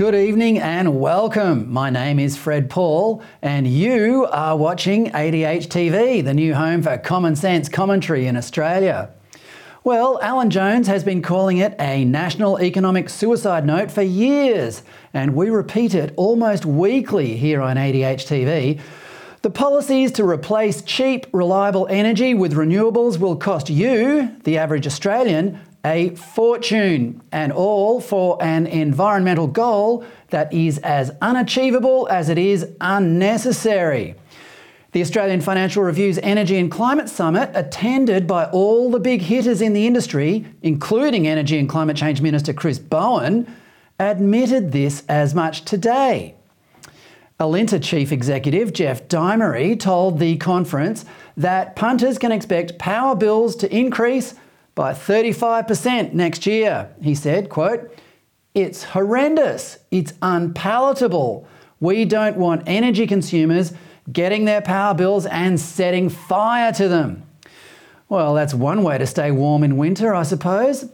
Good evening and welcome. My name is Fred Pawle, and you are watching ADH TV, the new home for common sense commentary in Australia. Well, Alan Jones has been calling it a national economic suicide note for years, and we repeat it almost weekly here on ADH TV. The policies to replace cheap, reliable energy with renewables will cost you, the average Australian, a fortune, and all for an environmental goal that is as unachievable as it is unnecessary. The Australian Financial Review's Energy and Climate Summit, attended by all the big hitters in the industry, including Energy and Climate Change Minister Chris Bowen, admitted this as much today. Alinta Chief Executive Jeff Dimery told the conference that punters can expect power bills to increase by 35% next year. He said, quote, it's horrendous. It's unpalatable. We don't want energy consumers getting their power bills and setting fire to them. Well, that's one way to stay warm in winter, I suppose.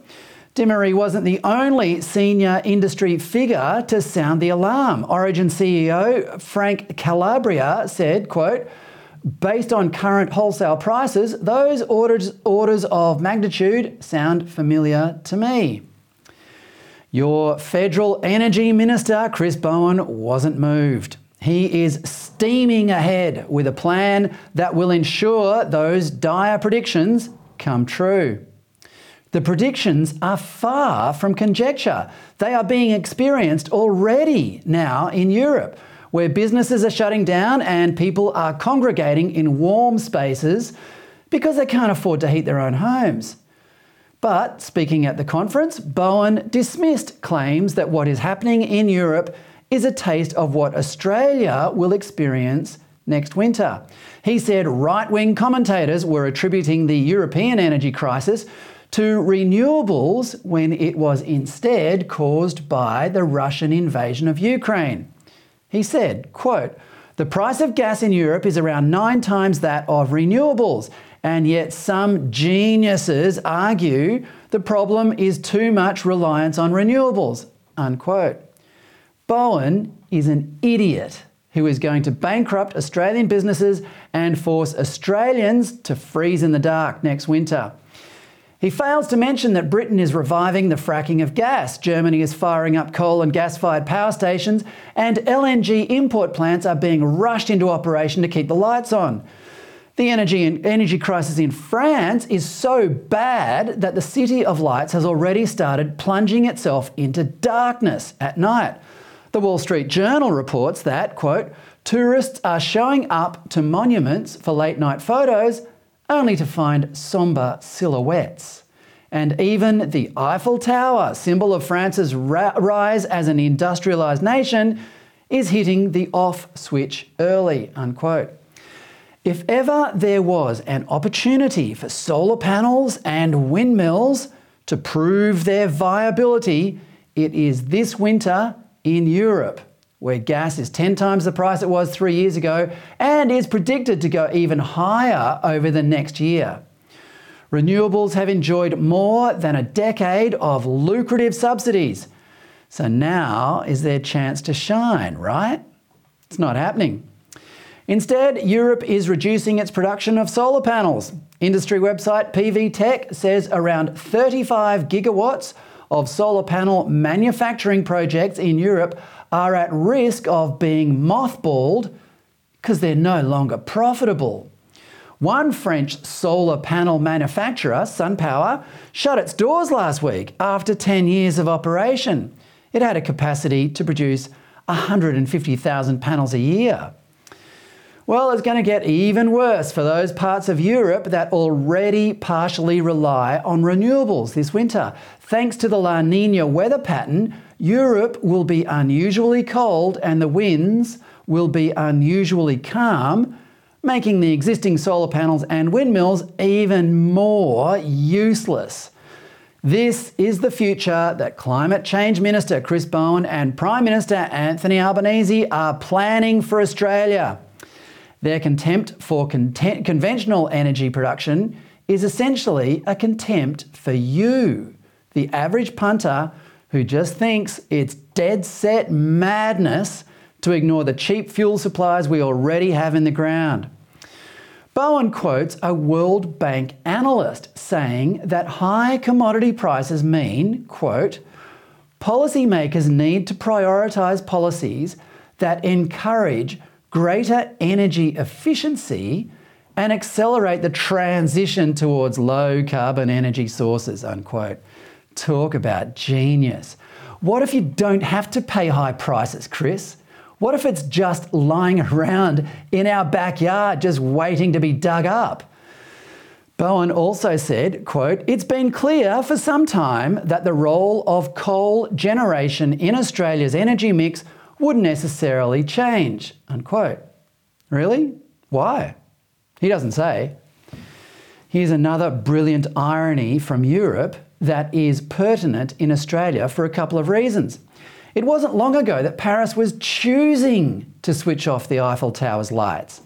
Dimery wasn't the only senior industry figure to sound the alarm. Origin CEO Frank Calabria said, quote, Based on current wholesale prices, those orders, orders of magnitude sound familiar to me. Your federal energy minister, Chris Bowen, wasn't moved. He is steaming ahead with a plan that will ensure those dire predictions come true. The predictions are far from conjecture. They are being experienced already now in Europe where businesses are shutting down and people are congregating in warm spaces because they can't afford to heat their own homes. But speaking at the conference, Bowen dismissed claims that what is happening in Europe is a taste of what Australia will experience next winter. He said right wing commentators were attributing the European energy crisis to renewables when it was instead caused by the Russian invasion of Ukraine. He said, quote, the price of gas in Europe is around nine times that of renewables, and yet some geniuses argue the problem is too much reliance on renewables. Unquote. Bowen is an idiot who is going to bankrupt Australian businesses and force Australians to freeze in the dark next winter. He fails to mention that Britain is reviving the fracking of gas, Germany is firing up coal and gas fired power stations, and LNG import plants are being rushed into operation to keep the lights on. The energy, energy crisis in France is so bad that the City of Lights has already started plunging itself into darkness at night. The Wall Street Journal reports that, quote, tourists are showing up to monuments for late night photos only to find sombre silhouettes. And even the Eiffel Tower, symbol of France's ra- rise as an industrialised nation, is hitting the off switch early. Unquote. If ever there was an opportunity for solar panels and windmills to prove their viability, it is this winter in Europe where gas is 10 times the price it was three years ago and is predicted to go even higher over the next year. Renewables have enjoyed more than a decade of lucrative subsidies. So now is their chance to shine, right? It's not happening. Instead, Europe is reducing its production of solar panels. Industry website PV Tech says around 35 gigawatts of solar panel manufacturing projects in Europe are at risk of being mothballed because they're no longer profitable. One French solar panel manufacturer, SunPower, shut its doors last week after 10 years of operation. It had a capacity to produce 150,000 panels a year. Well, it's going to get even worse for those parts of Europe that already partially rely on renewables this winter. Thanks to the La Nina weather pattern, Europe will be unusually cold and the winds will be unusually calm, making the existing solar panels and windmills even more useless. This is the future that Climate Change Minister Chris Bowen and Prime Minister Anthony Albanese are planning for Australia. Their contempt for conventional energy production is essentially a contempt for you, the average punter who just thinks it's dead set madness to ignore the cheap fuel supplies we already have in the ground. Bowen quotes a World Bank analyst saying that high commodity prices mean, quote, policymakers need to prioritise policies that encourage greater energy efficiency and accelerate the transition towards low carbon energy sources, unquote. Talk about genius. What if you don't have to pay high prices, Chris? What if it's just lying around in our backyard just waiting to be dug up? Bowen also said, quote, It's been clear for some time that the role of coal generation in Australia's energy mix would necessarily change, unquote. Really? Why? He doesn't say. Here's another brilliant irony from Europe that is pertinent in Australia for a couple of reasons. It wasn't long ago that Paris was choosing to switch off the Eiffel Tower's lights.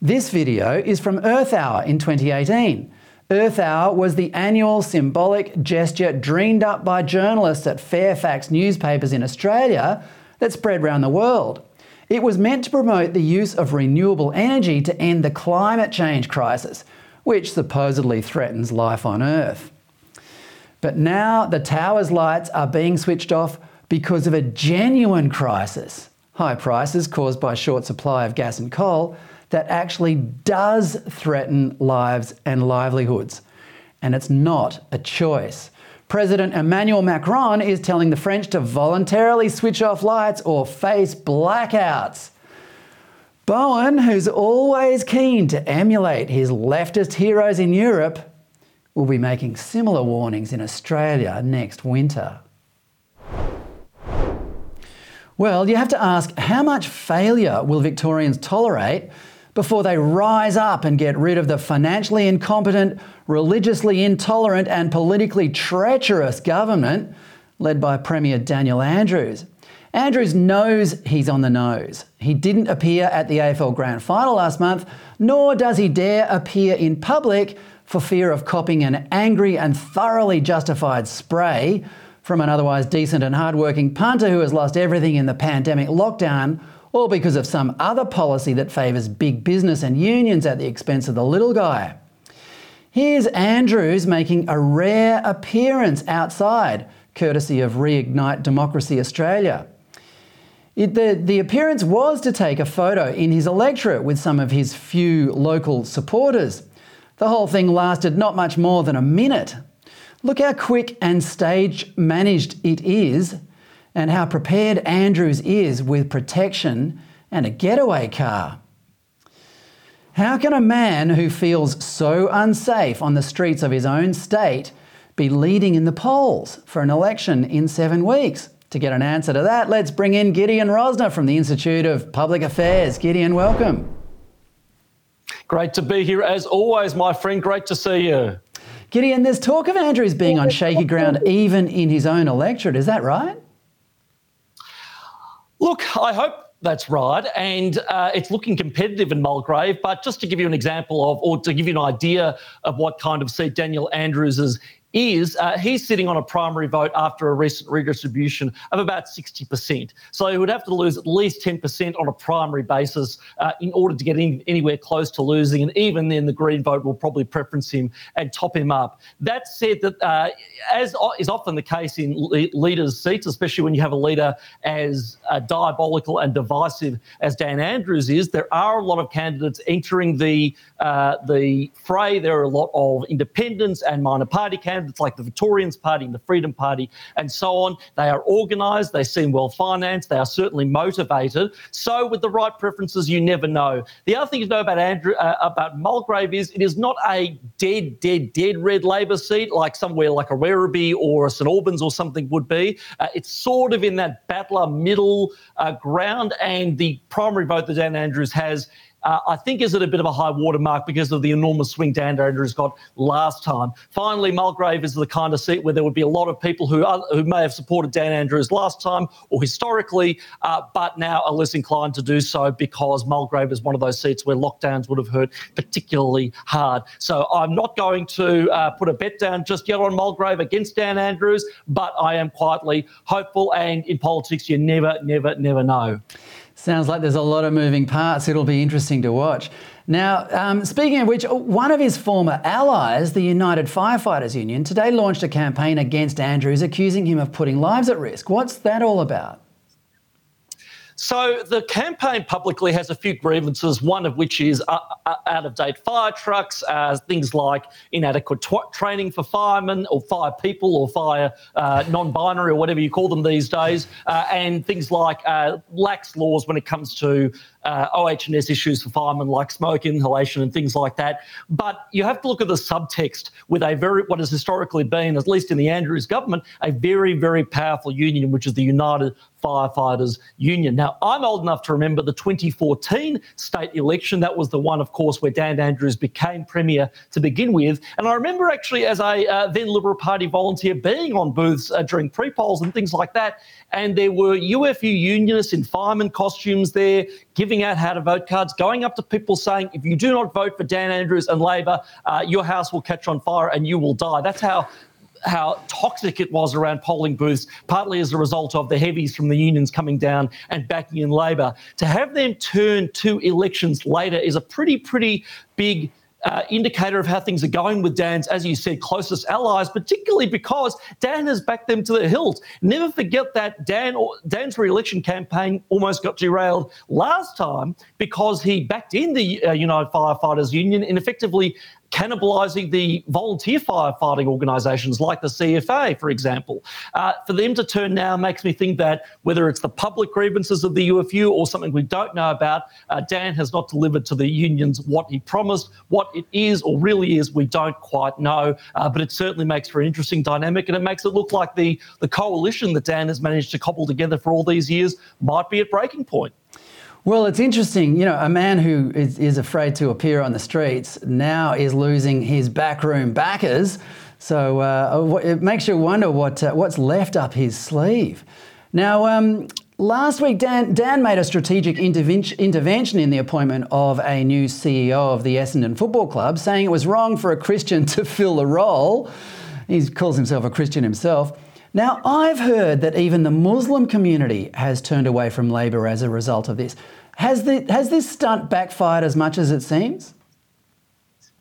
This video is from Earth Hour in 2018. Earth Hour was the annual symbolic gesture dreamed up by journalists at Fairfax newspapers in Australia that spread around the world. It was meant to promote the use of renewable energy to end the climate change crisis, which supposedly threatens life on Earth. But now the tower's lights are being switched off because of a genuine crisis high prices caused by short supply of gas and coal that actually does threaten lives and livelihoods. And it's not a choice. President Emmanuel Macron is telling the French to voluntarily switch off lights or face blackouts. Bowen, who's always keen to emulate his leftist heroes in Europe, will be making similar warnings in Australia next winter. Well, you have to ask how much failure will Victorians tolerate before they rise up and get rid of the financially incompetent, religiously intolerant, and politically treacherous government led by Premier Daniel Andrews. Andrews knows he's on the nose. He didn't appear at the AFL Grand Final last month, nor does he dare appear in public for fear of copping an angry and thoroughly justified spray from an otherwise decent and hardworking punter who has lost everything in the pandemic lockdown, or because of some other policy that favours big business and unions at the expense of the little guy. Here's Andrews making a rare appearance outside, courtesy of Reignite Democracy Australia. It, the, the appearance was to take a photo in his electorate with some of his few local supporters. The whole thing lasted not much more than a minute, Look how quick and stage managed it is, and how prepared Andrews is with protection and a getaway car. How can a man who feels so unsafe on the streets of his own state be leading in the polls for an election in seven weeks? To get an answer to that, let's bring in Gideon Rozner from the Institute of Public Affairs. Gideon, welcome. Great to be here as always, my friend. Great to see you. Gideon, there's talk of Andrews being on shaky ground even in his own electorate. Is that right? Look, I hope that's right. And uh, it's looking competitive in Mulgrave. But just to give you an example of, or to give you an idea of what kind of seat Daniel Andrews is is uh, he's sitting on a primary vote after a recent redistribution of about 60%. So he would have to lose at least 10% on a primary basis uh, in order to get anywhere close to losing. And even then, the Green vote will probably preference him and top him up. That said, that uh, as is often the case in le- leaders' seats, especially when you have a leader as uh, diabolical and divisive as Dan Andrews is, there are a lot of candidates entering the uh, the fray. There are a lot of independents and minor party candidates candidates like the Victorians Party and the Freedom Party and so on. They are organised, they seem well financed, they are certainly motivated. So, with the right preferences, you never know. The other thing to know about Andrew uh, about Mulgrave is it is not a dead, dead, dead red Labor seat like somewhere like a Werribee or a St Albans or something would be. Uh, it's sort of in that battler middle uh, ground, and the primary vote that Dan Andrews has uh, I think is at a bit of a high watermark because of the enormous swing Dan Andrews got last time. Finally, Mulgrave is the kind of seat where there would be a lot of people who are, who may have supported Dan Andrews last time or historically, uh, but now are less inclined to do so because Mulgrave is one of those seats where lockdowns would have hurt particularly hard. So I'm not going to uh, put a bet down just yet on Mulgrave against Dan Andrews, but I am quietly hopeful. And in politics, you never, never, never know. Sounds like there's a lot of moving parts. It'll be interesting to watch. Now, um, speaking of which, one of his former allies, the United Firefighters Union, today launched a campaign against Andrews, accusing him of putting lives at risk. What's that all about? So the campaign publicly has a few grievances, one of which is uh, uh, out of date fire trucks, uh, things like inadequate tw- training for firemen or fire people or fire uh, non binary or whatever you call them these days, uh, and things like lax laws when it comes to OH&S issues for firemen like smoke inhalation and things like that. But you have to look at the subtext with a very, what has historically been, at least in the Andrews government, a very, very powerful union, which is the United Firefighters Union. Now, I'm old enough to remember the 2014 state election. That was the one, of course, where Dan Andrews became Premier to begin with. And I remember actually, as a uh, then Liberal Party volunteer, being on booths uh, during pre polls and things like that. And there were UFU unionists in fireman costumes there giving out how to vote cards, going up to people saying, if you do not vote for Dan Andrews and Labor, uh, your house will catch on fire and you will die. That's how how toxic it was around polling booths, partly as a result of the heavies from the unions coming down and backing in Labor. To have them turn two elections later is a pretty, pretty big uh, indicator of how things are going with Dan's, as you said, closest allies, particularly because Dan has backed them to the hilt. Never forget that Dan Dan's re-election campaign almost got derailed last time because he backed in the uh, United Firefighters Union and effectively cannibalising the volunteer firefighting organisations like the CFA, for example. Uh, for them to turn now makes me think that whether it's the public grievances of the UFU or something we don't know about, uh, Dan has not delivered to the unions what he promised. What it is or really is, we don't quite know. Uh, but it certainly makes for an interesting dynamic and it makes it look like the, the coalition that Dan has managed to cobble together for all these years might be at breaking point. Well, it's interesting. You know, a man who is, is afraid to appear on the streets now is losing his backroom backers. So uh, it makes you wonder what uh, what's left up his sleeve. Now, um, last week, Dan, Dan made a strategic intervention, intervention in the appointment of a new CEO of the Essendon Football Club, saying it was wrong for a Christian to fill the role. He calls himself a Christian himself. Now, I've heard that even the Muslim community has turned away from Labor as a result of this. Has, the, has this stunt backfired as much as it seems?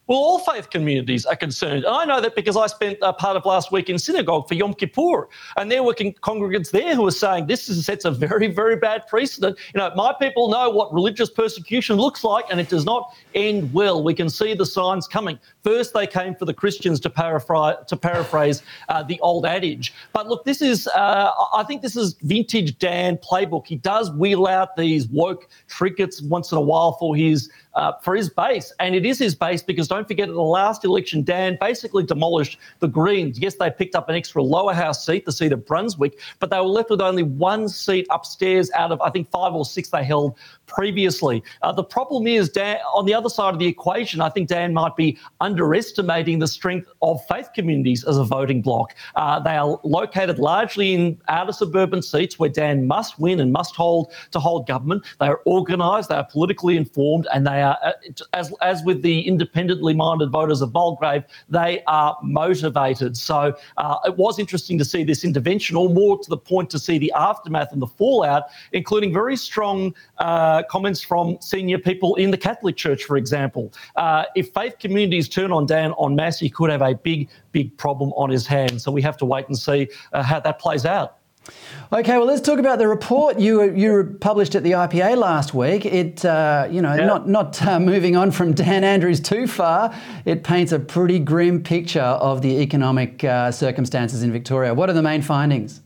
Well, all faith communities are concerned. And I know that because I spent a part of last week in synagogue for Yom Kippur, and there were congregants there who were saying this is, sets a very, very bad precedent. You know, my people know what religious persecution looks like, and it does not end well. We can see the signs coming. First, they came for the Christians to paraphrase, to paraphrase uh, the old adage. But look, this is, uh, I think this is vintage Dan playbook. He does wheel out these woke trinkets once in a while for his uh, for his base. And it is his base because don't forget, at the last election, Dan basically demolished the Greens. Yes, they picked up an extra lower house seat, the seat of Brunswick, but they were left with only one seat upstairs out of, I think, five or six they held previously. Uh, the problem is, Dan, on the other side of the equation, I think Dan might be underestimating the strength of faith communities as a voting bloc. Uh, they are located largely in outer suburban seats where Dan must win and must hold to hold government. They are organised, they are politically informed, and they are, uh, as, as with the independently minded voters of Mulgrave, they are motivated. So uh, it was interesting to see this intervention, or more to the point to see the aftermath and the fallout, including very strong uh, comments from senior people in the Catholic Church, for example. Uh, if faith communities turn on Dan en masse, he could have a big, big problem on his hands. So we have to wait and see uh, how that plays out. Okay, well, let's talk about the report you you published at the IPA last week. It, uh, you know, yeah. not not uh, moving on from Dan Andrews too far. It paints a pretty grim picture of the economic uh, circumstances in Victoria. What are the main findings?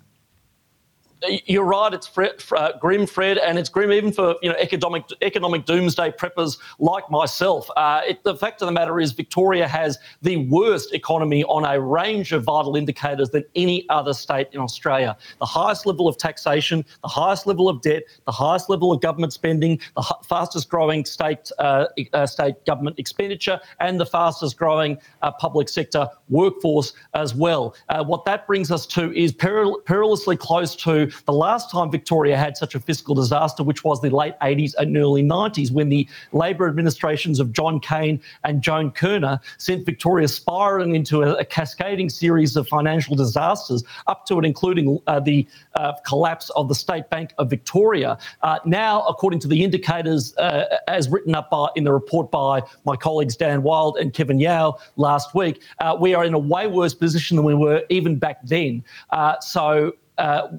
You're right. It's uh, grim, Fred, and it's grim even for you know economic economic doomsday preppers like myself. Uh, it, the fact of the matter is, Victoria has the worst economy on a range of vital indicators than any other state in Australia. The highest level of taxation, the highest level of debt, the highest level of government spending, the fastest growing state uh, uh, state government expenditure, and the fastest growing uh, public sector workforce as well. What that brings us to is peril- perilously close to the last time Victoria had such a fiscal disaster, which was the late 80s and early 90s, when the Labor administrations of John Cain and Joan Kirner sent Victoria spiralling into a, a cascading series of financial disasters, up to and including uh, the uh, collapse of the State Bank of Victoria. Uh, now, according to the indicators, uh, as written up by, in the report by my colleagues Dan Wild and Kevin Yao last week, uh, we are in a way worse position than we were even back then. Uh, so uh,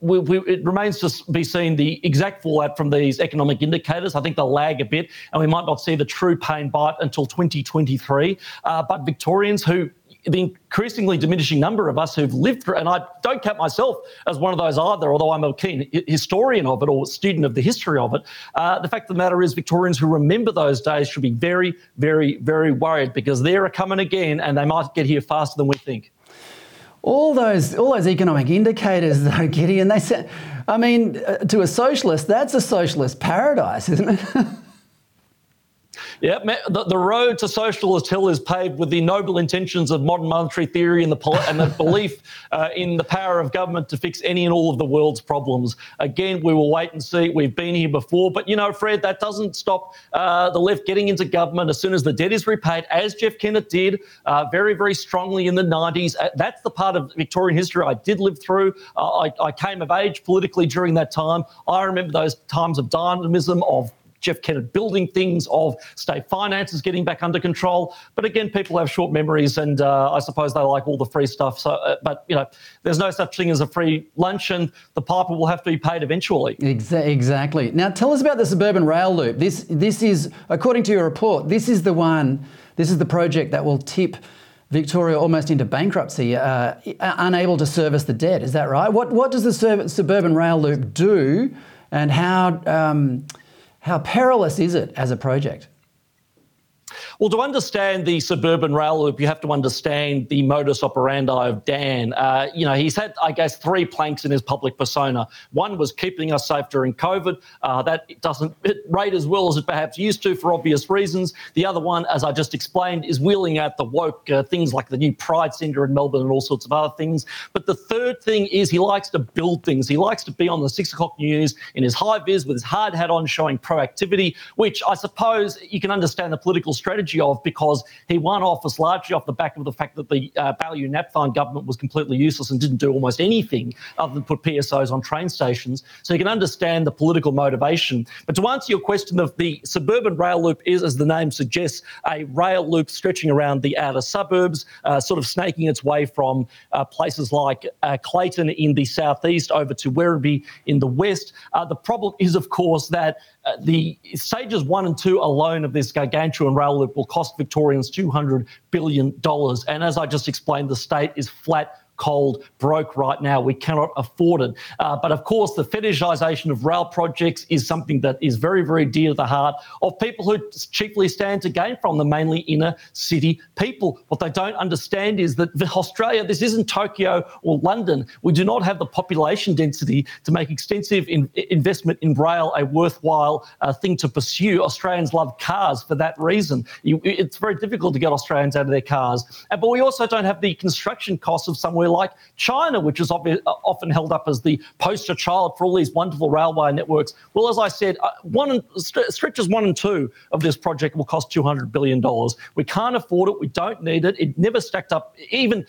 we, we, it remains to be seen the exact fallout from these economic indicators. I think they'll lag a bit, and we might not see the true pain bite until 2023. Uh, but Victorians who the increasingly diminishing number of us who've lived through, and I don't count myself as one of those either, although I'm a keen historian of it or student of the history of it. Uh, the fact of the matter is, Victorians who remember those days should be very, very, very worried because they're coming again and they might get here faster than we think all those all those economic indicators though Gideon they said I mean uh, to a socialist that's a socialist paradise isn't it Yeah, the, the road to socialist hill is paved with the noble intentions of modern monetary theory and the, and the belief uh, in the power of government to fix any and all of the world's problems. Again, we will wait and see. We've been here before. But, you know, Fred, that doesn't stop uh, the left getting into government as soon as the debt is repaid, as Jeff Kennett did uh, very, very strongly in the 90s. Uh, that's the part of Victorian history I did live through. Uh, I, I came of age politically during that time. I remember those times of dynamism, of Jeff Kennett building things, of state finances getting back under control. But again, people have short memories, and uh, I suppose they like all the free stuff. So, uh, but you know, there's no such thing as a free lunch, and the piper will have to be paid eventually. Exactly. Now, tell us about the suburban rail loop. This this is, according to your report, this is the one. This is the project that will tip. Victoria almost into bankruptcy, uh, unable to service the debt. Is that right? What what does the suburban rail loop do, and how um, how perilous is it as a project? Well, to understand the suburban rail loop, you have to understand the modus operandi of Dan. Uh, you know, he's had, I guess, three planks in his public persona. One was keeping us safe during COVID. Uh, that doesn't rate as well as it perhaps used to for obvious reasons. The other one, as I just explained, is wheeling out the woke uh, things like the new Pride Centre in Melbourne and all sorts of other things. But the third thing is he likes to build things. He likes to be on the six o'clock news in his high vis with his hard hat on, showing proactivity, which I suppose you can understand the political strategy of because he won office largely off the back of the fact that the uh, Baillieu Napthine government was completely useless and didn't do almost anything other than put PSOs on train stations. So you can understand the political motivation. But to answer your question of the suburban rail loop is, as the name suggests, a rail loop stretching around the outer suburbs, uh, sort of snaking its way from uh, places like uh, Clayton in the southeast over to Werribee in the west. Uh, the problem is, of course, that uh, the stages one and two alone of this gargantuan rail loop will cost Victorians $200 billion. And as I just explained, the state is flat cold, broke right now. We cannot afford it. Uh, but of course, the fetishisation of rail projects is something that is very, very dear to the heart of people who chiefly stand to gain from them, mainly inner city people. What they don't understand is that Australia, this isn't Tokyo or London. We do not have the population density to make extensive in- investment in rail a worthwhile uh, thing to pursue. Australians love cars for that reason. You, it's very difficult to get Australians out of their cars. Uh, but we also don't have the construction costs of somewhere like China, which is often held up as the poster child for all these wonderful railway networks. Well, as I said, uh, one stretches one and two of this project will cost $200 billion. We can't afford it. We don't need it. It never stacked up. Even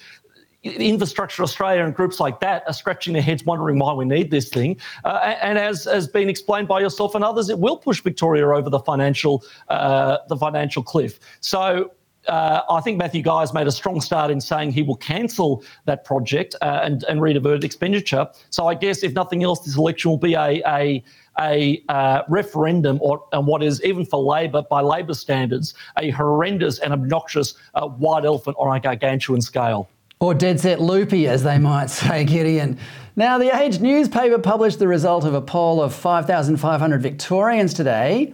Infrastructure Australia and groups like that are scratching their heads wondering why we need this thing. Uh, and as has been explained by yourself and others, it will push Victoria over the financial uh, the financial cliff. So uh, I think Matthew Guy has made a strong start in saying he will cancel that project uh, and, and redivert expenditure. So I guess, if nothing else, this election will be a, a, a uh, referendum on what is, even for Labor, by Labor standards, a horrendous and obnoxious uh, white elephant on a gargantuan scale. Or dead set loopy, as they might say, Gideon. Now, the Age newspaper published the result of a poll of 5,500 Victorians today,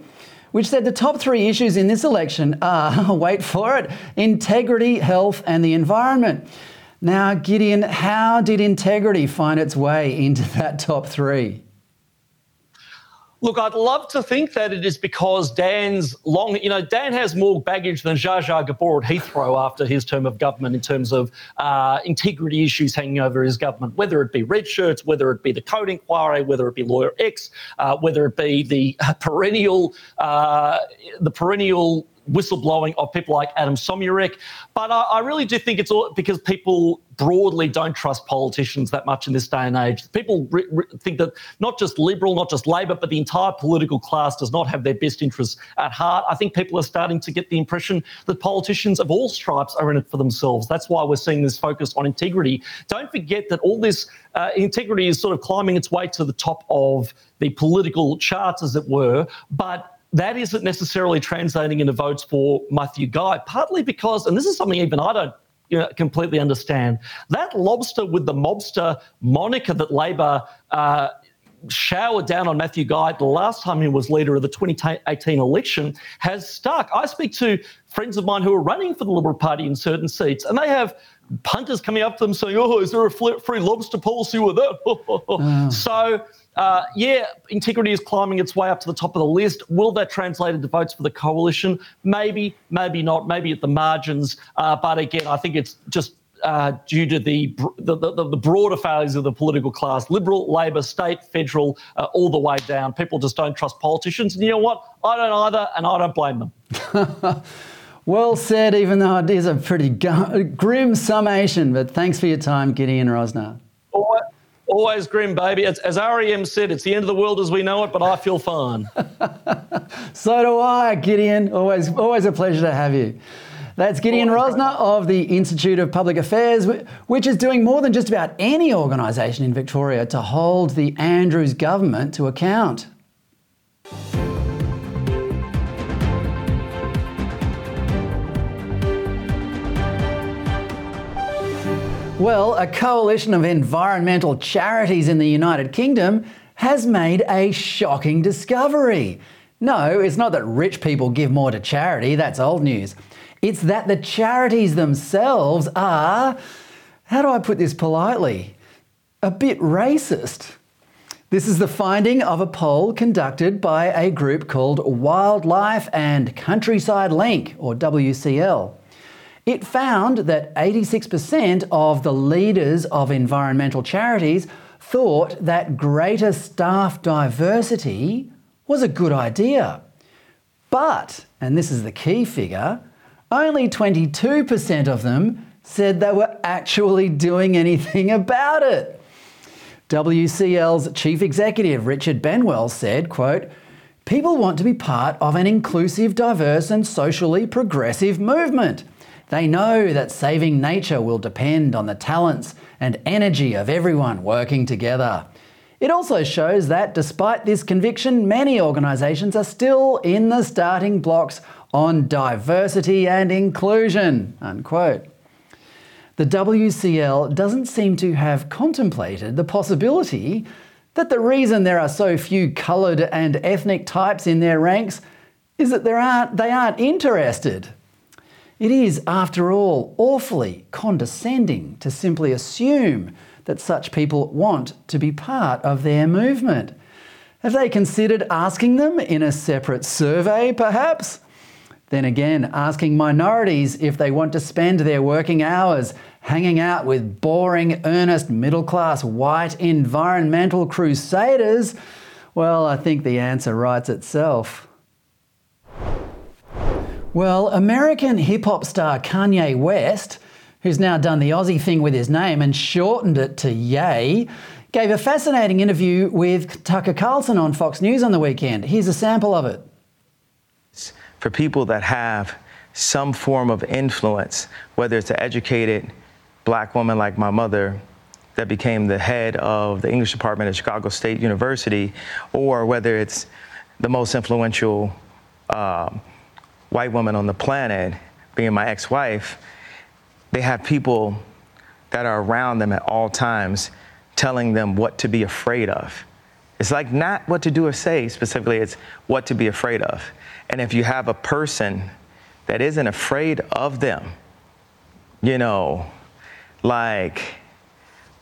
which said the top three issues in this election are, wait for it, integrity, health, and the environment. Now, Gideon, how did integrity find its way into that top three? Look, I'd love to think that it is because Dan's long, you know, Dan has more baggage than Zsa Zsa Gabor at Heathrow after his term of government in terms of uh, integrity issues hanging over his government, whether it be red shirts, whether it be the Coate inquiry, whether it be Lawyer X, uh, whether it be the perennial, uh, the perennial whistleblowing of people like Adam Somyurek. But I, I, really do think it's all because people broadly don't trust politicians that much in this day and age. People re- re- think that not just Liberal, not just Labor, but the entire political class does not have their best interests at heart. I think people are starting to get the impression that politicians of all stripes are in it for themselves. That's why we're seeing this focus on integrity. Don't forget that all this uh, integrity is sort of climbing its way to the top of the political charts, as it were, but that isn't necessarily translating into votes for Matthew Guy, partly because, and this is something even I don't you know, completely understand, that lobster with the mobster moniker that Labor uh, showered down on Matthew Guy the last time he was leader of the 2018 election has stuck. I speak to friends of mine who are running for the Liberal Party in certain seats, and they have punters coming up to them saying, "Oh, is there a free lobster policy with that?" oh. So uh, yeah, integrity is climbing its way up to the top of the list. Will that translate into votes for the coalition? Maybe, maybe not. Maybe at the margins. Uh, but again, I think it's just uh, due to the, the, the, the, broader failures of the political class, Liberal, Labor, state, federal, uh, all the way down. People just don't trust politicians. And you know what? I don't either, and I don't blame them. well said, even though it is a pretty grim summation. But thanks for your time, Gideon Rozner. Always grim, baby. It's, as REM said, it's the end of the world as we know it, but I feel fine. so do I, Gideon. Always, always a pleasure to have you. That's Gideon Rozner of the Institute of Public Affairs, which is doing more than just about any organisation in Victoria to hold the Andrews government to account. Well, a coalition of environmental charities in the United Kingdom has made a shocking discovery. No, it's not that rich people give more to charity, that's old news. It's that the charities themselves are, how do I put this politely, a bit racist. This is the finding of a poll conducted by a group called Wildlife and Countryside Link, or WCL. It found that 86% of the leaders of environmental charities thought that greater staff diversity was a good idea. But, and this is the key figure, only 22% of them said they were actually doing anything about it. WCL's chief executive Richard Benwell said, quote, People want to be part of an inclusive, diverse and socially progressive movement. They know that saving nature will depend on the talents and energy of everyone working together. It also shows that despite this conviction, many organisations are still in the starting blocks on diversity and inclusion. Unquote. The WCL doesn't seem to have contemplated the possibility that the reason there are so few coloured and ethnic types in their ranks is that there aren't, they aren't interested. It is, after all, awfully condescending to simply assume that such people want to be part of their movement. Have they considered asking them in a separate survey, perhaps? Then again, asking minorities if they want to spend their working hours hanging out with boring, earnest, middle class, white environmental crusaders, well, I think the answer writes itself. Well, American hip hop star Kanye West, who's now done the Aussie thing with his name and shortened it to Ye, gave a fascinating interview with Tucker Carlson on Fox News on the weekend. Here's a sample of it. For people that have some form of influence, whether it's an educated black woman like my mother that became the head of the English department at Chicago State University, or whether it's the most influential uh, white woman on the planet, being my ex wife, they have people that are around them at all times, telling them what to be afraid of. It's like not what to do or say specifically, it's what to be afraid of. And if you have a person that isn't afraid of them, you know, like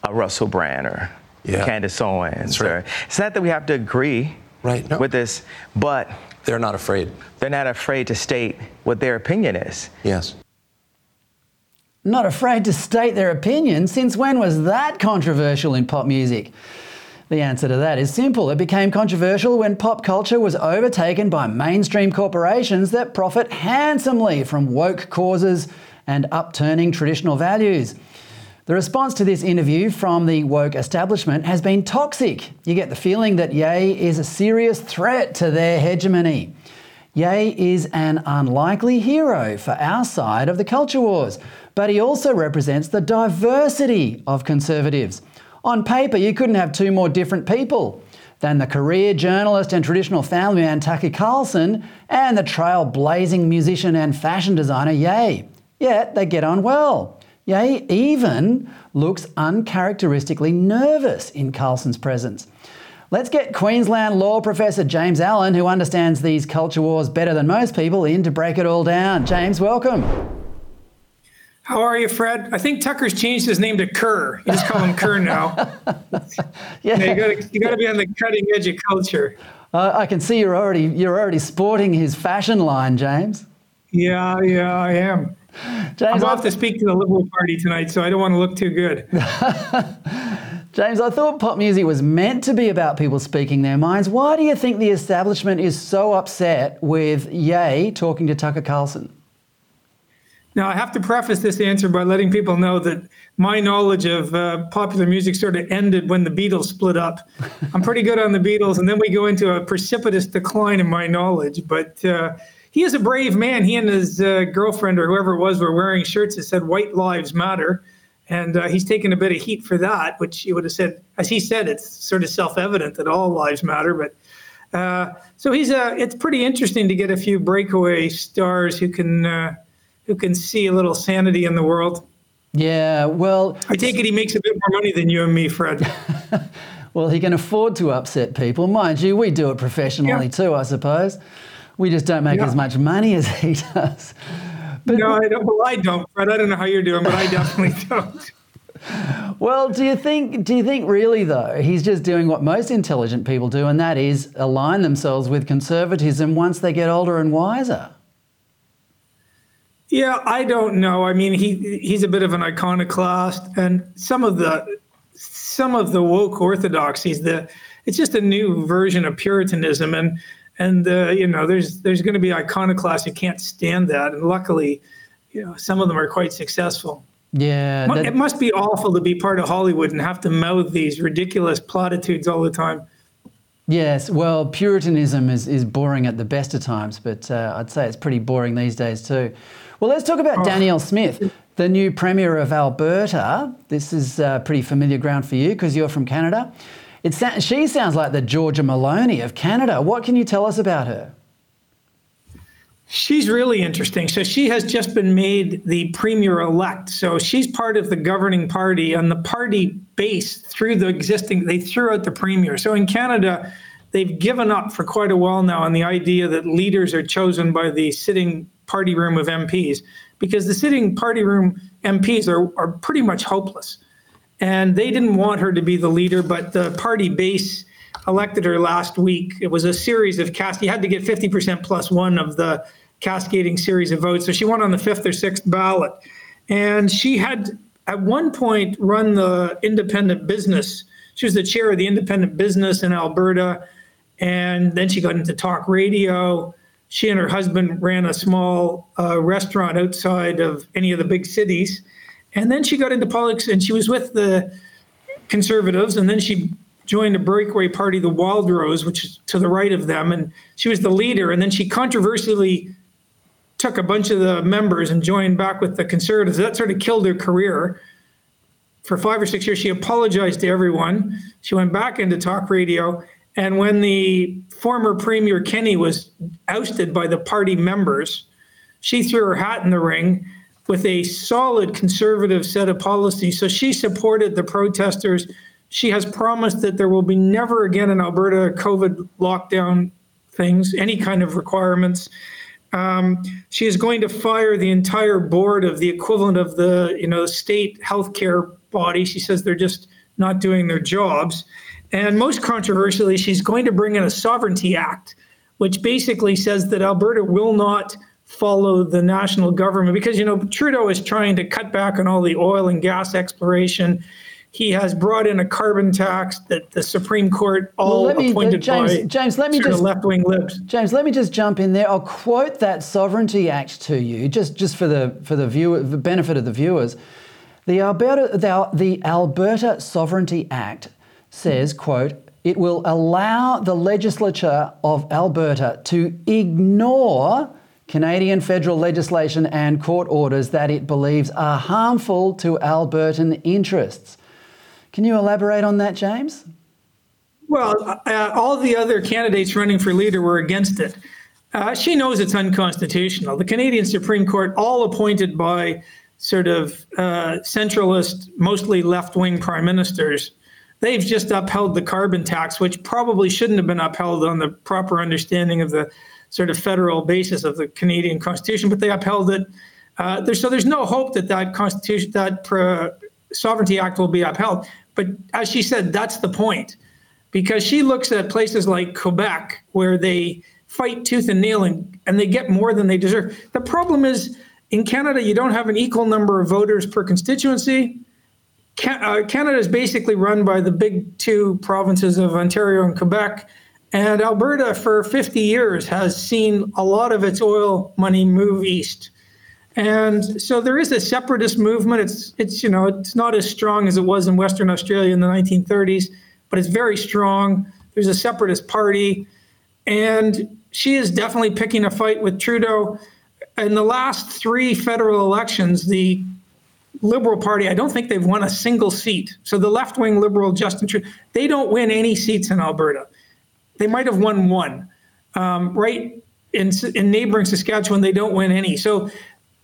a Russell Brand or yeah. Candace Owens. Right. Or, it's not that we have to agree right. no. with this, but they're not afraid. They're not afraid to state what their opinion is. Yes. Not afraid to state their opinion? Since when was that controversial in pop music? The answer to that is simple. It became controversial when pop culture was overtaken by mainstream corporations that profit handsomely from woke causes and upturning traditional values. The response to this interview from the woke establishment has been toxic. You get the feeling that Ye is a serious threat to their hegemony. Ye is an unlikely hero for our side of the culture wars, but he also represents the diversity of conservatives. On paper, you couldn't have two more different people than the career journalist and traditional family man Tucker Carlson and the trailblazing musician and fashion designer Ye. Yet they get on well. Ye even looks uncharacteristically nervous in Carlson's presence. Let's get Queensland law professor James Allan, who understands these culture wars better than most people, in to break it all down. James, welcome. How are you, Fred? I think Tucker's changed his name to Kerr. You just call him Kerr now. yeah, you got to be on the cutting edge of culture. Uh, I can see you're already you're already sporting his fashion line, James. Yeah, yeah, I am. James, I'm off to speak to the Liberal Party tonight, so I don't want to look too good. James, I thought pop music was meant to be about people speaking their minds. Why do you think the establishment is so upset with Ye talking to Tucker Carlson? Now, I have to preface this answer by letting people know that my knowledge of uh, popular music sort of ended when the Beatles split up. I'm pretty good on the Beatles, and then we go into a precipitous decline in my knowledge. But uh, he is a brave man. He and his uh, girlfriend or whoever it was were wearing shirts that said "White Lives Matter," and uh, he's taken a bit of heat for that. Which he would have said, as he said, it's sort of self-evident that all lives matter. But uh, so he's a. Uh, it's pretty interesting to get a few breakaway stars who can uh, who can see a little sanity in the world. Yeah, well, I take it he makes a bit more money than you and me, Fred. well, he can afford to upset people, mind you. We do it professionally yeah. too, I suppose. We just don't make yeah. as much money as he does. But, no, I don't. Well, I don't, Fred. I don't know how you're doing, but I definitely don't. Well, do you think? Do you think really though he's just doing what most intelligent people do, and that is align themselves with conservatism once they get older and wiser? Yeah, I don't know. I mean, he he's a bit of an iconoclast, and some of the some of the woke orthodoxies, the it's just a new version of Puritanism, and and uh, you know there's there's going to be iconoclasts who can't stand that. And luckily you know some of them are quite successful. Yeah that... it must be awful to be part of hollywood and have to mouth these ridiculous platitudes all the time. Yes well puritanism is, is boring at the best of times but uh, i'd say it's pretty boring these days too. Well let's talk about oh. danielle smith the new premier of alberta. This is uh, pretty familiar ground for you because you're from canada it, she sounds like the Giorgia Meloni of Canada. What can you tell us about her? She's really interesting. So she has just been made the premier elect. So she's part of the governing party, and the party base through the existing, they threw out the premier. So in Canada, they've given up for quite a while now on the idea that leaders are chosen by the sitting party room of MPs, because the sitting party room MPs are, are pretty much hopeless and they didn't want her to be the leader, but the party base elected her last week. It was a series of cast. You had to get 50% plus one of the cascading series of votes. So she won on the fifth or sixth ballot. And she had at one point run the independent business. She was the chair of the independent business in Alberta. And then she got into talk radio. She and her husband ran a small uh, restaurant outside of any of the big cities. And then she got into politics and she was with the conservatives and then she joined a breakaway party, the Wildrose, which is to the right of them. And she was the leader. And then she controversially took a bunch of the members and joined back with the conservatives. That sort of killed her career. For five or six years, she apologized to everyone. She went back into talk radio. And when the former Premier Kenney was ousted by the party members, she threw her hat in the ring with a solid conservative set of policies. So she supported the protesters. She has promised that there will be never again in Alberta COVID lockdown things, any kind of requirements. Um, she is going to fire the entire board of the equivalent of the you know state healthcare body. She says they're just not doing their jobs. And most controversially, she's going to bring in a sovereignty act, which basically says that Alberta will not follow the national government because you know Trudeau is trying to cut back on all the oil and gas exploration. He has brought in a carbon tax that the Supreme Court all well, me, uh, appointed James, by James, let me just left-wing libs. James, let me just jump in there. I'll quote that Sovereignty Act to you, just just for the for the viewer, the benefit of the viewers. The Alberta the, the Alberta Sovereignty Act says, quote, it will allow the legislature of Alberta to ignore Canadian federal legislation and court orders that it believes are harmful to Albertan interests. Can you elaborate on that, James? Well, uh, all the other candidates running for leader were against it. Uh, she knows it's unconstitutional. The Canadian Supreme Court, all appointed by sort of uh, centralist, mostly left wing prime ministers, they've just upheld the carbon tax, which probably shouldn't have been upheld on the proper understanding of the sort of federal basis of the Canadian Constitution, but they upheld it. Uh, so there's no hope that that Constitution, that Sovereignty Act will be upheld. But as she said, that's the point, because she looks at places like Quebec where they fight tooth and nail and, and they get more than they deserve. The problem is in Canada, you don't have an equal number of voters per constituency. uh, Canada is basically run by the big two provinces of Ontario and Quebec and Alberta, for 50 years, has seen a lot of its oil money move east. And so there is a separatist movement. It's, it's, you know, it's not as strong as it was in Western Australia in the 1930s, but it's very strong. There's a separatist party. And she is definitely picking a fight with Trudeau. In the last three federal elections, the Liberal Party, I don't think they've won a single seat. So the left wing Liberal Justin Trudeau, they don't win any seats in Alberta. They might have won one. Um, right in, in neighboring Saskatchewan, they don't win any. So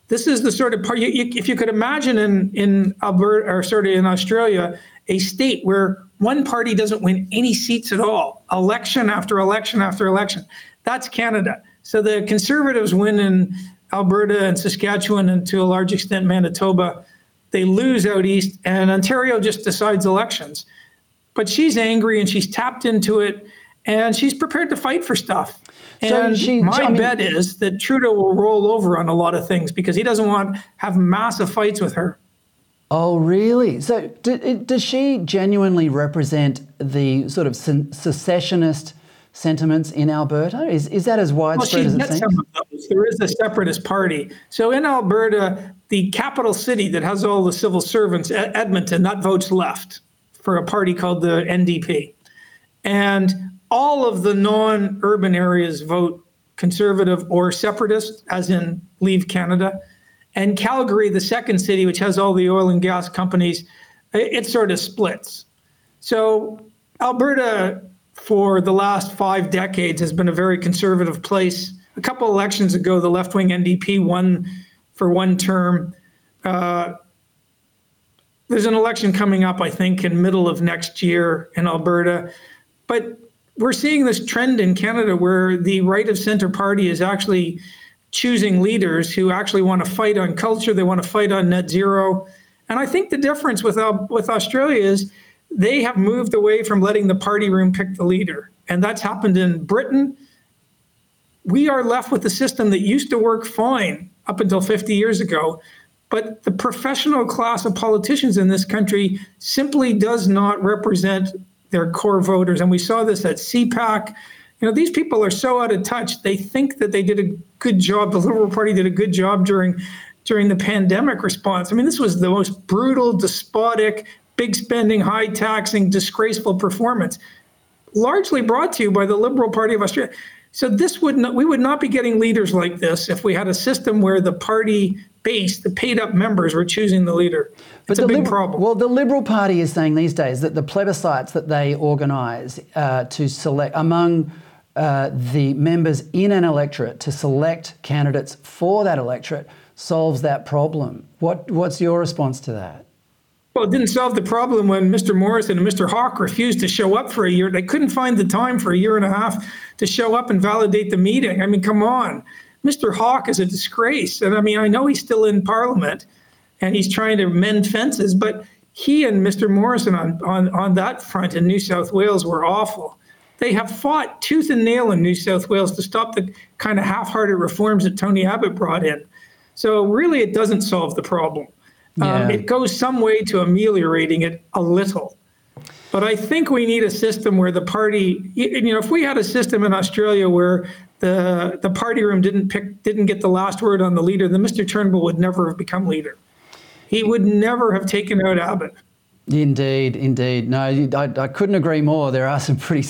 this is the sort of part. You, you, if you could imagine in in Alberta or sort of in Australia, a state where one party doesn't win any seats at all, election after election after election, that's Canada. So the Conservatives win in Alberta and Saskatchewan, and to a large extent Manitoba. They lose out east, and Ontario just decides elections. But she's angry and she's tapped into it and she's prepared to fight for stuff. And so she, my I mean, bet is that Trudeau will roll over on a lot of things because he doesn't want to have massive fights with her. Oh, really? So, does she genuinely represent the sort of secessionist sentiments in Alberta? Is, is that as widespread well, as it seems? There is a separatist party. So, in Alberta, the capital city that has all the civil servants, Edmonton, that votes left for a party called the NDP. And all of the non urban areas vote conservative or separatist, as in leave Canada. And Calgary, the second city, which has all the oil and gas companies, it, sort of splits. So Alberta, for the last five decades, has been a very conservative place. A couple elections ago, the left wing NDP won for one term. Uh, there's an election coming up, I think, in middle of next year in Alberta. But we're seeing this trend in Canada where the right of center party is actually choosing leaders who actually want to fight on culture, they want to fight on net zero. And I think the difference with uh, with Australia is they have moved away from letting the party room pick the leader. And that's happened in Britain. We are left with a system that used to work fine up until 50 years ago, but the professional class of politicians in this country simply does not represent their core voters. And we saw this at CPAC. You know, these people are so out of touch. They think that they did a good job. The Liberal Party did a good job during during the pandemic response. I mean, this was the most brutal, despotic, big spending, high taxing, disgraceful performance, largely brought to you by the Liberal Party of Australia. So this would not, we would not be getting leaders like this if we had a system where the party base, the paid up members, were choosing the leader. It's a big Liber- problem. Well, the Liberal Party is saying these days that the plebiscites that they organise uh, to select among uh, the members in an electorate to select candidates for that electorate, solves that problem. What, what's your response to that? Well, it didn't solve the problem when Mr. Morrison and Mr. Hawke refused to show up for a year. They couldn't find the time for a year and a half to show up and validate the meeting. I mean, come on. Mr. Hawke is a disgrace. And I mean, I know he's still in Parliament and he's trying to mend fences, but he and Mr. Morrison on, on, on that front in New South Wales were awful. They have fought tooth and nail in New South Wales to stop the kind of half hearted reforms that Tony Abbott brought in. So, really, it doesn't solve the problem. Um, yeah. Um, it goes some way to ameliorating it a little. But I think we need a system where the party, you know, if we had a system in Australia where the the party room didn't pick, didn't get the last word on the leader, then Mr. Turnbull would never have become leader. He would never have taken out Abbott. Indeed, indeed. No, I, I couldn't agree more. There are some pretty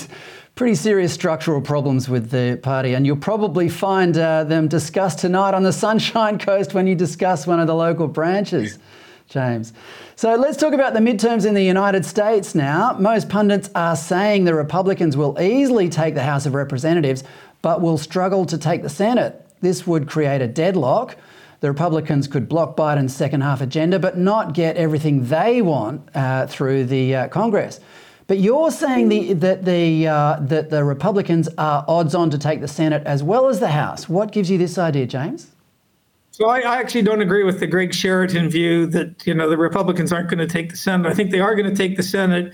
pretty serious structural problems with the party, and you'll probably find uh, them discussed tonight on the Sunshine Coast when you discuss one of the local branches, James. So let's talk about the midterms in the United States now. Most pundits are saying the Republicans will easily take the House of Representatives, but will struggle to take the Senate. This would create a deadlock. The Republicans could block Biden's second half agenda, but not get everything they want uh, through the uh, Congress. But you're saying the, that, the, uh, that the Republicans are odds on to take the Senate as well as the House. What gives you this idea, James? So I, I actually don't agree with the Greg Sheridan view that you know the Republicans aren't going to take the Senate. I think they are going to take the Senate.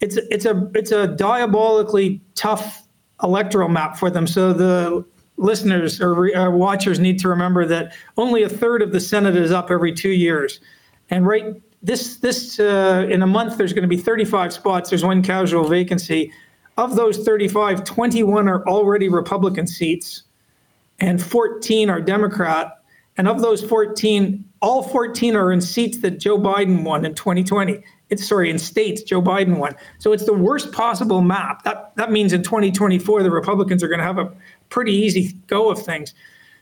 It's it's a it's a diabolically tough electoral map for them. So the listeners or uh, watchers need to remember that only a third of the Senate is up every two years, and right this this uh, in a month there's going to be 35 spots. There's one casual vacancy. Of those 35, 21 are already Republican seats, and 14 are Democrat. And of those 14, all 14 are in seats that Joe Biden won in 2020. It's sorry, in states Joe Biden won. So it's the worst possible map. That that means in 2024 the Republicans are going to have a pretty easy go of things.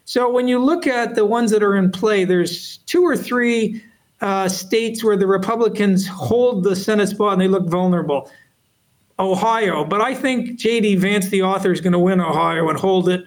So when you look at the ones that are in play, there's two or three uh, states where the Republicans hold the Senate spot and they look vulnerable. Ohio, but I think J.D. Vance, the author, is going to win Ohio and hold it.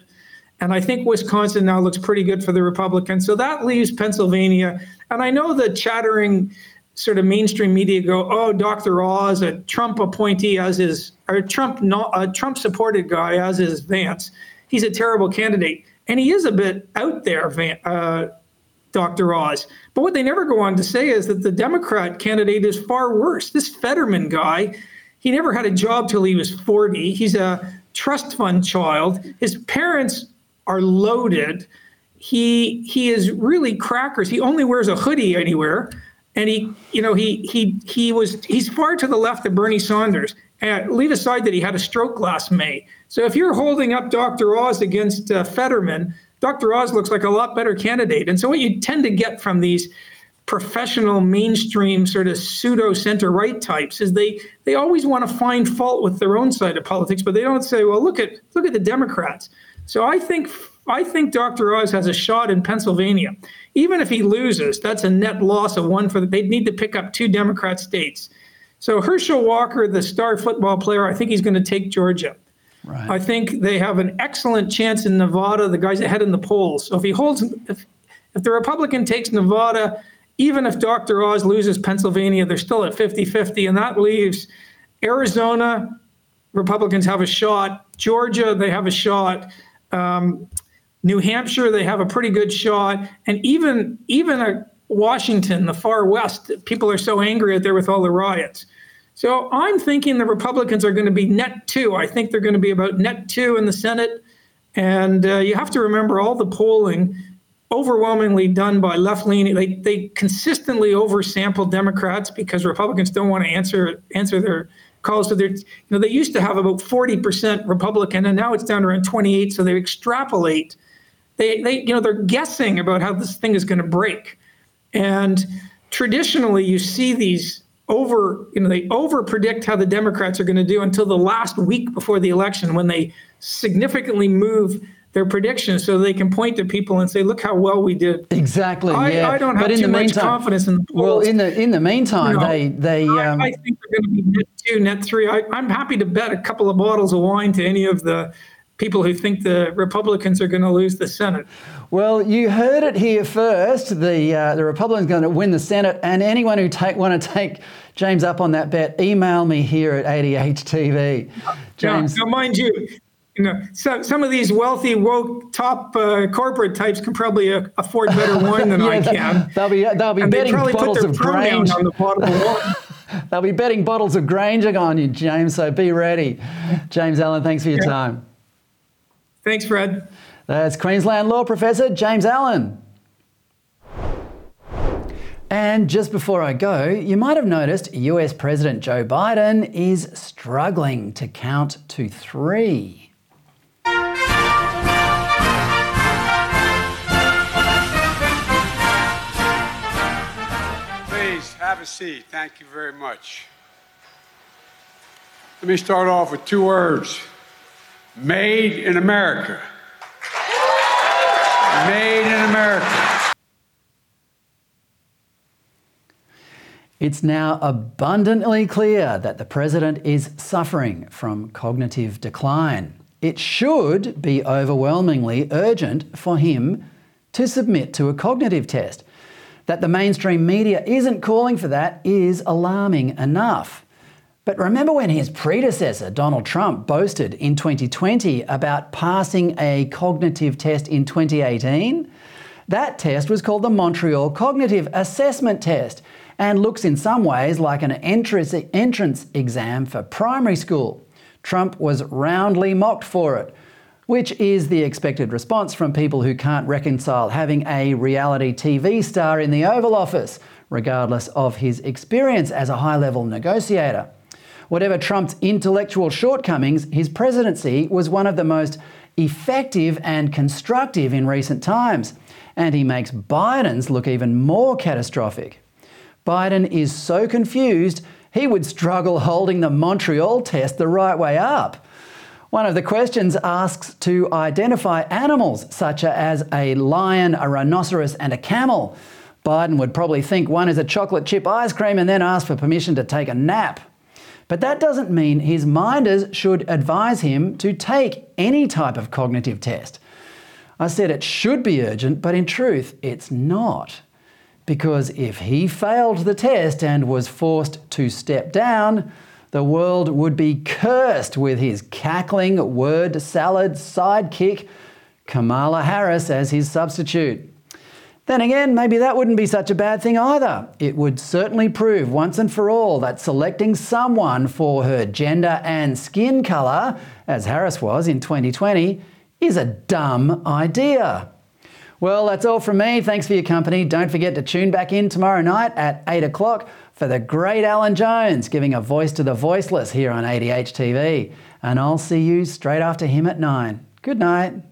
And I think Wisconsin now looks pretty good for the Republicans. So that leaves Pennsylvania. And I know the chattering sort of mainstream media go, oh, Dr. Oz, a Trump appointee, as is, or Trump, not, a Trump supported guy, as is Vance. He's a terrible candidate. And he is a bit out there, uh, Dr. Oz. But what they never go on to say is that the Democrat candidate is far worse. This Fetterman guy, he never had a job till he was 40. He's a trust fund child. His parents are loaded. He he is really crackers. He only wears a hoodie anywhere. And he, you know, he he he was he's far to the left of Bernie Sanders. And leave aside that he had a stroke last May. So if you're holding up Dr. Oz against uh, Fetterman, Dr. Oz looks like a lot better candidate. And so what you tend to get from these professional mainstream sort of pseudo center right types is they they always want to find fault with their own side of politics, but they don't say, well, look at look at the Democrats. So I think I think Dr. Oz has a shot in Pennsylvania. Even if he loses, that's a net loss of one for the, they'd need to pick up two Democrat states. So Herschel Walker, the star football player, I think he's going to take Georgia. Right. I think they have an excellent chance in Nevada. The guy's ahead in the polls. So if he holds, if, if the Republican takes Nevada, even if Dr. Oz loses Pennsylvania, they're still at 50 50. And that leaves Arizona, Republicans have a shot. Georgia, they have a shot. Um, New Hampshire, they have a pretty good shot. And even, even a Washington, the far west, people are so angry out there with all the riots. So I'm thinking the Republicans are going to be net two. I think they're going to be about net two in the Senate. And uh, you have to remember all the polling overwhelmingly done by left leaning. They, they consistently oversample Democrats because Republicans don't want to answer answer their calls to their, you know, they used to have about 40% Republican and now it's down around 28. So they extrapolate. They, they, you know, they're guessing about how this thing is going to break. And traditionally you see these over, you know, they over predict how the Democrats are going to do until the last week before the election when they significantly move their predictions so they can point to people and say, "Look how well we did." Exactly. I, yeah. I don't have but in too the much meantime, confidence in the polls. Well, in the in the meantime, you know, they they. Um, I, I, think they're going to be net two, net three. I, am happy to bet a couple of bottles of wine to any of the people who think the Republicans are going to lose the Senate. Well, you heard it here first. The uh, the Republicans are going to win the Senate, and anyone who take want to take James up on that bet, email me here at ADH TV. James, now, now mind you, you know, so, some of these wealthy, woke, top uh, corporate types can probably uh, afford better wine than yeah, I can. They'll be they'll be and betting bottles of Grange on the bottle of wine. they'll be betting bottles of Granger on you, James. So be ready. James Allan, thanks for your yeah. time. Thanks, Fred. That's Queensland Law Professor James Allan. And just before I go, you might have noticed US President Joe Biden is struggling to count to three. Have a seat. Thank you very much. Let me start off with two words Made in America. Made in America. It's now abundantly clear that the president is suffering from cognitive decline. It should be overwhelmingly urgent for him to submit to a cognitive test. That the mainstream media isn't calling for that is alarming enough. But remember when his predecessor, Donald Trump, boasted in 2020 about passing a cognitive test in 2018? That test was called the Montreal Cognitive Assessment Test and looks in some ways like an entrance, entrance exam for primary school. Trump was roundly mocked for it, which is the expected response from people who can't reconcile having a reality TV star in the Oval Office, regardless of his experience as a high level negotiator. Whatever Trump's intellectual shortcomings, his presidency was one of the most effective and constructive in recent times, and he makes Biden's look even more catastrophic. Biden is so confused, he would struggle holding the Montreal test the right way up. One of the questions asks to identify animals such as a lion, a rhinoceros, and a camel. Biden would probably think one is a chocolate chip ice cream and then ask for permission to take a nap. But that doesn't mean his minders should advise him to take any type of cognitive test. I said it should be urgent, but in truth, it's not. Because if he failed the test and was forced to step down, the world would be cursed with his cackling word salad sidekick, Kamala Harris, as his substitute. Then again, maybe that wouldn't be such a bad thing either. It would certainly prove once and for all that selecting someone for her gender and skin colour, as Harris was in 2020, is a dumb idea. Well, that's all from me. Thanks for your company. Don't forget to tune back in tomorrow night at 8 o'clock for the great Alan Jones giving a voice to the voiceless here on ADH TV. And I'll see you straight after him at 9. Good night.